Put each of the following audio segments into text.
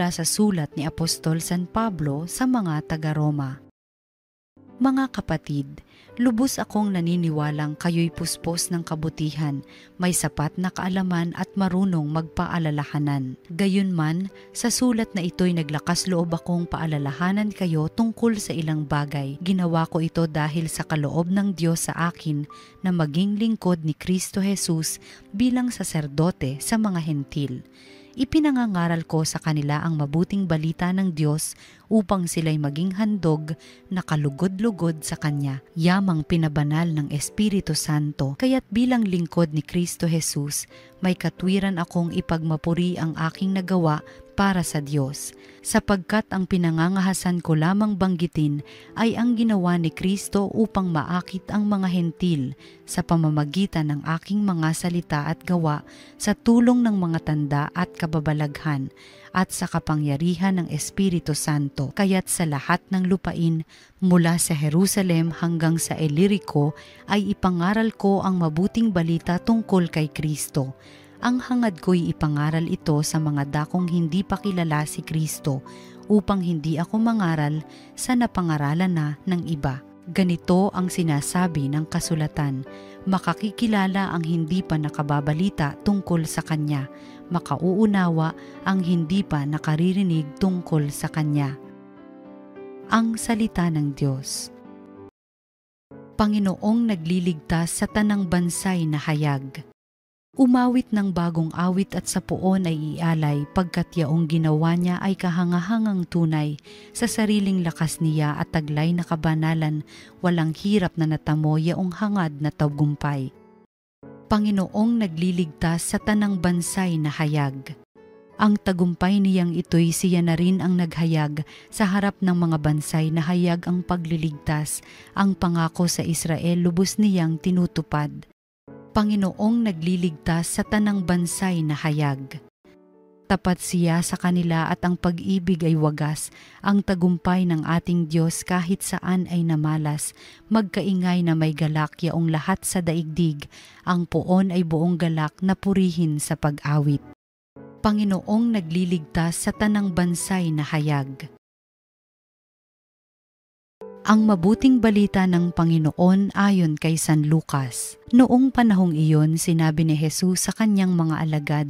mula sa sulat ni Apostol San Pablo sa mga taga-Roma. Mga kapatid, lubos akong naniniwalang kayo'y puspos ng kabutihan, may sapat na kaalaman at marunong magpaalalahanan. Gayunman, sa sulat na ito'y naglakas loob akong paalalahanan kayo tungkol sa ilang bagay. Ginawa ko ito dahil sa kaloob ng Diyos sa akin na maging lingkod ni Kristo Jesus bilang saserdote sa mga hentil ipinangangaral ko sa kanila ang mabuting balita ng Diyos upang sila'y maging handog na kalugod-lugod sa Kanya, yamang pinabanal ng Espiritu Santo. Kaya't bilang lingkod ni Kristo Jesus, may katwiran akong ipagmapuri ang aking nagawa para sa Diyos, sapagkat ang pinangangahasan ko lamang banggitin ay ang ginawa ni Kristo upang maakit ang mga hentil sa pamamagitan ng aking mga salita at gawa sa tulong ng mga tanda at kababalaghan at sa kapangyarihan ng Espiritu Santo. Kaya't sa lahat ng lupain mula sa Jerusalem hanggang sa Ilirico ay ipangaral ko ang mabuting balita tungkol kay Kristo ang hangad ko'y ipangaral ito sa mga dakong hindi pa kilala si Kristo upang hindi ako mangaral sa napangaralan na ng iba. Ganito ang sinasabi ng kasulatan, makakikilala ang hindi pa nakababalita tungkol sa Kanya, makauunawa ang hindi pa nakaririnig tungkol sa Kanya. Ang Salita ng Diyos Panginoong nagliligtas sa tanang bansay na hayag Umawit ng bagong awit at sa poon ay ialay pagkat yaong ginawa niya ay kahangahangang tunay sa sariling lakas niya at taglay na kabanalan walang hirap na natamo yaong hangad na tagumpay. Panginoong nagliligtas sa tanang bansay na hayag. Ang tagumpay niyang ito'y siya na rin ang naghayag sa harap ng mga bansay na hayag ang pagliligtas, ang pangako sa Israel lubos niyang tinutupad Panginoong nagliligtas sa tanang bansay na hayag. Tapat siya sa kanila at ang pag-ibig ay wagas, ang tagumpay ng ating Diyos kahit saan ay namalas, magkaingay na may galak yaong lahat sa daigdig, ang poon ay buong galak na purihin sa pag-awit. Panginoong nagliligtas sa tanang bansay na hayag. Ang mabuting balita ng Panginoon ayon kay San Lucas. Noong panahong iyon, sinabi ni Jesus sa kanyang mga alagad,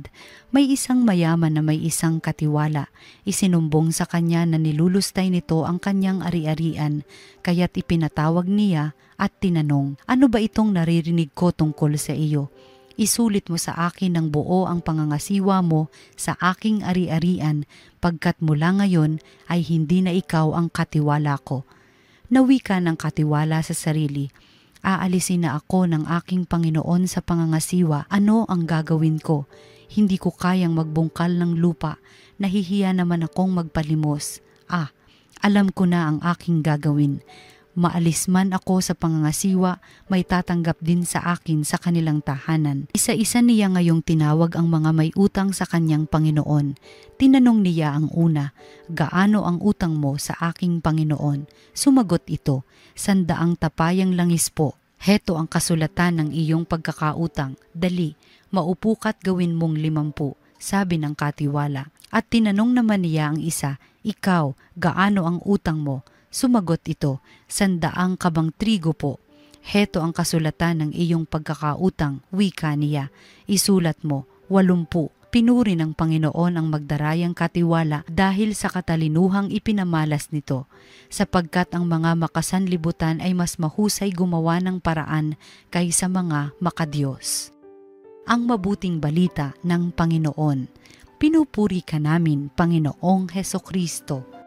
may isang mayaman na may isang katiwala. Isinumbong sa kanya na nilulustay nito ang kanyang ari-arian, kaya't ipinatawag niya at tinanong, ano ba itong naririnig ko tungkol sa iyo? isulit mo sa akin ng buo ang pangangasiwa mo sa aking ari-arian, pagkat mula ngayon ay hindi na ikaw ang katiwala ko nawi ka ng katiwala sa sarili. Aalisin na ako ng aking Panginoon sa pangangasiwa. Ano ang gagawin ko? Hindi ko kayang magbungkal ng lupa. Nahihiya naman akong magpalimos. Ah, alam ko na ang aking gagawin maalis man ako sa pangangasiwa, may tatanggap din sa akin sa kanilang tahanan. Isa-isa niya ngayong tinawag ang mga may utang sa kanyang Panginoon. Tinanong niya ang una, gaano ang utang mo sa aking Panginoon? Sumagot ito, sandaang tapayang langis po. Heto ang kasulatan ng iyong pagkakautang. Dali, maupukat gawin mong limampu, sabi ng katiwala. At tinanong naman niya ang isa, ikaw, gaano ang utang mo? Sumagot ito, sandaang kabang trigo po. Heto ang kasulatan ng iyong pagkakautang, wika niya. Isulat mo, walumpu. Pinuri ng Panginoon ang magdarayang katiwala dahil sa katalinuhang ipinamalas nito, sapagkat ang mga makasanlibutan ay mas mahusay gumawa ng paraan kaysa mga makadiyos. Ang mabuting balita ng Panginoon. Pinupuri ka namin, Panginoong Heso Kristo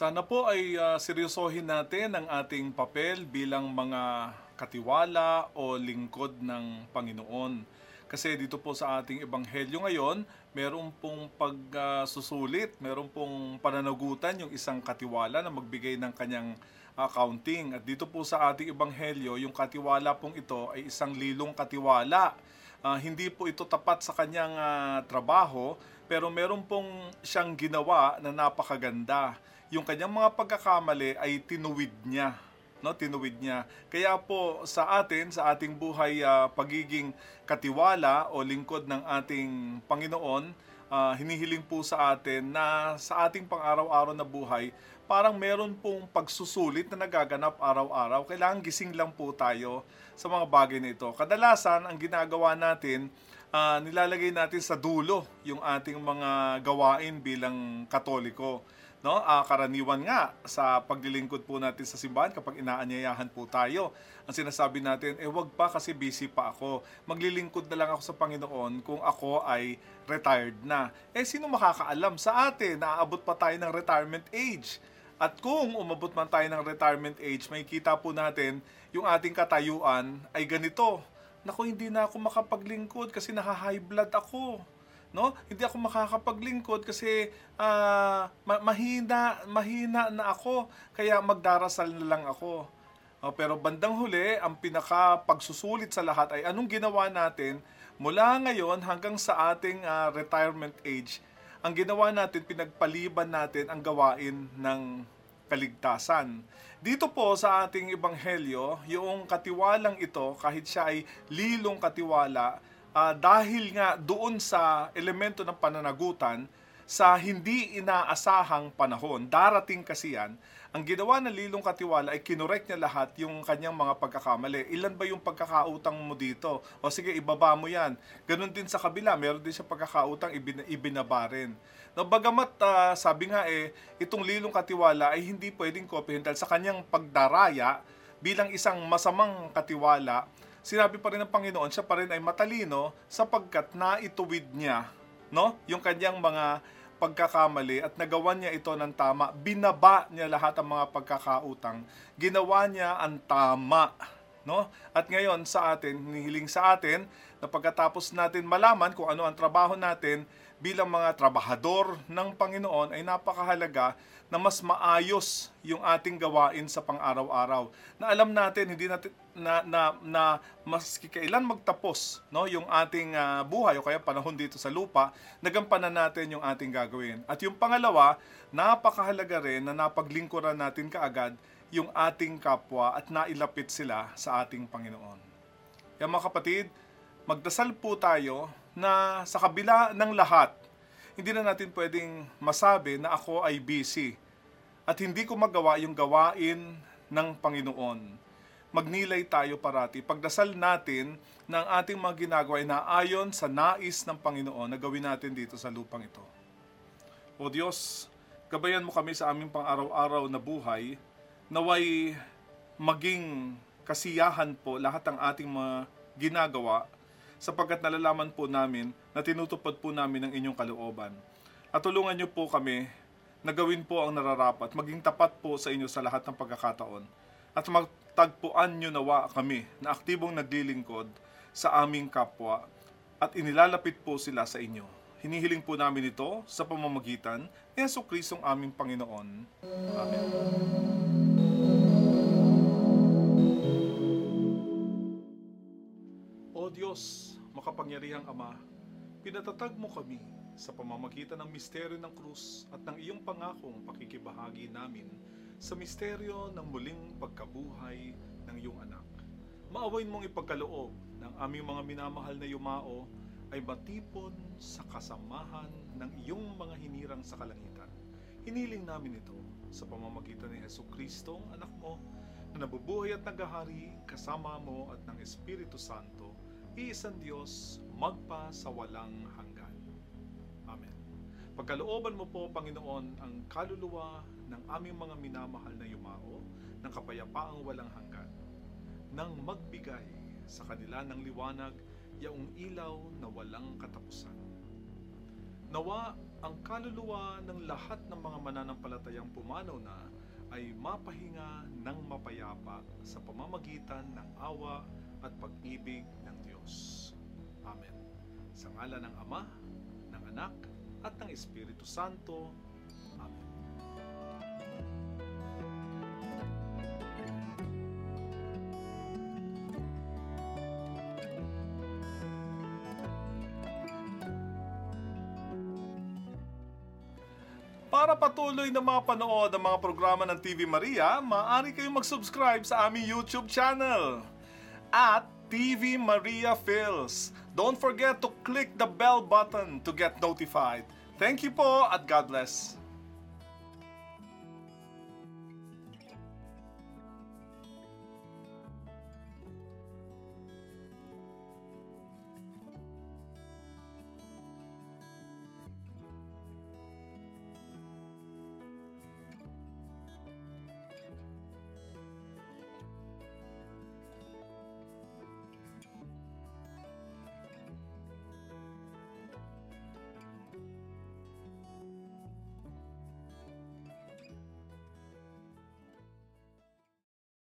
Sana po ay uh, seryosohin natin ang ating papel bilang mga katiwala o lingkod ng Panginoon. Kasi dito po sa ating ebanghelyo ngayon, meron pong pagsusulit, uh, meron pong pananagutan yung isang katiwala na magbigay ng kanyang accounting. At dito po sa ating ebanghelyo, yung katiwala pong ito ay isang lilong katiwala. Uh, hindi po ito tapat sa kanyang uh, trabaho, pero meron pong siyang ginawa na napakaganda yung kanyang mga pagkakamali ay tinuwid niya. no? Tinuwid niya. Kaya po sa atin sa ating buhay ah, pagiging katiwala o lingkod ng ating Panginoon ah, hinihiling po sa atin na sa ating pang-araw-araw na buhay parang meron pong pagsusulit na nagaganap araw-araw. Kailangan gising lang po tayo sa mga bagay na ito. Kadalasan ang ginagawa natin ah, nilalagay natin sa dulo yung ating mga gawain bilang katoliko no? Ah, karaniwan nga sa paglilingkod po natin sa simbahan kapag inaanyayahan po tayo. Ang sinasabi natin, eh wag pa kasi busy pa ako. Maglilingkod na lang ako sa Panginoon kung ako ay retired na. Eh sino makakaalam sa atin na aabot pa tayo ng retirement age? At kung umabot man tayo ng retirement age, may kita po natin yung ating katayuan ay ganito. Naku, hindi na ako makapaglingkod kasi naha-high blood ako no? Hindi ako makakapaglingkod kasi ah, ma- mahina mahina na ako kaya magdarasal na lang ako. Oh, pero bandang huli, ang pinaka pagsusulit sa lahat ay anong ginawa natin mula ngayon hanggang sa ating ah, retirement age. Ang ginawa natin, pinagpaliban natin ang gawain ng kaligtasan. Dito po sa ating ebanghelyo, yung katiwalang ito, kahit siya ay lilong katiwala, ah, dahil nga doon sa elemento ng pananagutan, sa hindi inaasahang panahon, darating kasi yan, ang ginawa ng Lilong Katiwala ay kinorek niya lahat yung kanyang mga pagkakamali. Ilan ba yung pagkakautang mo dito? O sige, ibaba mo yan. Ganon din sa kabila, meron din siya pagkakautang, ibin, ibinaba rin. No, bagamat ah, sabi nga eh, itong Lilong Katiwala ay hindi pwedeng kopyahin dahil sa kanyang pagdaraya bilang isang masamang katiwala, sinabi pa rin ng Panginoon, siya pa rin ay matalino sapagkat naituwid niya no? yung kanyang mga pagkakamali at nagawa niya ito ng tama. Binaba niya lahat ang mga pagkakautang. Ginawa niya ang tama. No? At ngayon sa atin, hinihiling sa atin na pagkatapos natin malaman kung ano ang trabaho natin bilang mga trabahador ng Panginoon ay napakahalaga na mas maayos yung ating gawain sa pang-araw-araw. Na alam natin hindi natin na na, na maski kailan magtapos no yung ating ah, buhay o kaya panahon dito sa lupa, nagampanan natin yung ating gagawin. At yung pangalawa, napakahalaga rin na napaglingkuran natin kaagad yung ating kapwa at nailapit sila sa ating Panginoon. Kaya mga kapatid, magdasal po tayo na sa kabila ng lahat, hindi na natin pwedeng masabi na ako ay busy at hindi ko magawa yung gawain ng Panginoon. Magnilay tayo parati. Pagdasal natin na ang ating mga ginagawa ay naayon sa nais ng Panginoon na gawin natin dito sa lupang ito. O Diyos, gabayan mo kami sa aming pang-araw-araw na buhay, naway maging kasiyahan po lahat ng ating mga ginagawa sapagkat nalalaman po namin na tinutupad po namin ang inyong kalooban. At tulungan niyo po kami na gawin po ang nararapat, maging tapat po sa inyo sa lahat ng pagkakataon. At magtagpuan niyo nawa kami na aktibong naglilingkod sa aming kapwa at inilalapit po sila sa inyo. Hinihiling po namin ito sa pamamagitan ni Yesu Kristong aming Panginoon. Amen. Diyos, makapangyarihang Ama, pinatatag mo kami sa pamamagitan ng misteryo ng krus at ng iyong pangakong pakikibahagi namin sa misteryo ng muling pagkabuhay ng iyong anak. Maawain mong ipagkaloob ng aming mga minamahal na yumao ay matipon sa kasamahan ng iyong mga hinirang sa kalangitan. Hiniling namin ito sa pamamagitan ni Yesu Kristong anak mo na nabubuhay at naghahari kasama mo at ng Espiritu Santo, iisang Diyos, magpa sa walang hanggan. Amen. Pagkalooban mo po, Panginoon, ang kaluluwa ng aming mga minamahal na yumao ng kapayapaang walang hanggan, nang magbigay sa kanila ng liwanag yaong ilaw na walang katapusan. Nawa ang kaluluwa ng lahat ng mga mananampalatayang pumanaw na ay mapahinga ng mapayapa sa pamamagitan ng awa at pag-ibig ng Diyos. Amen. Sa ngala ng Ama, ng Anak, at ng Espiritu Santo. Amen. Para patuloy na mapanood ang mga programa ng TV Maria, maaari kayong mag-subscribe sa aming YouTube channel at TV Maria Phils. Don't forget to click the bell button to get notified. Thank you po at God bless.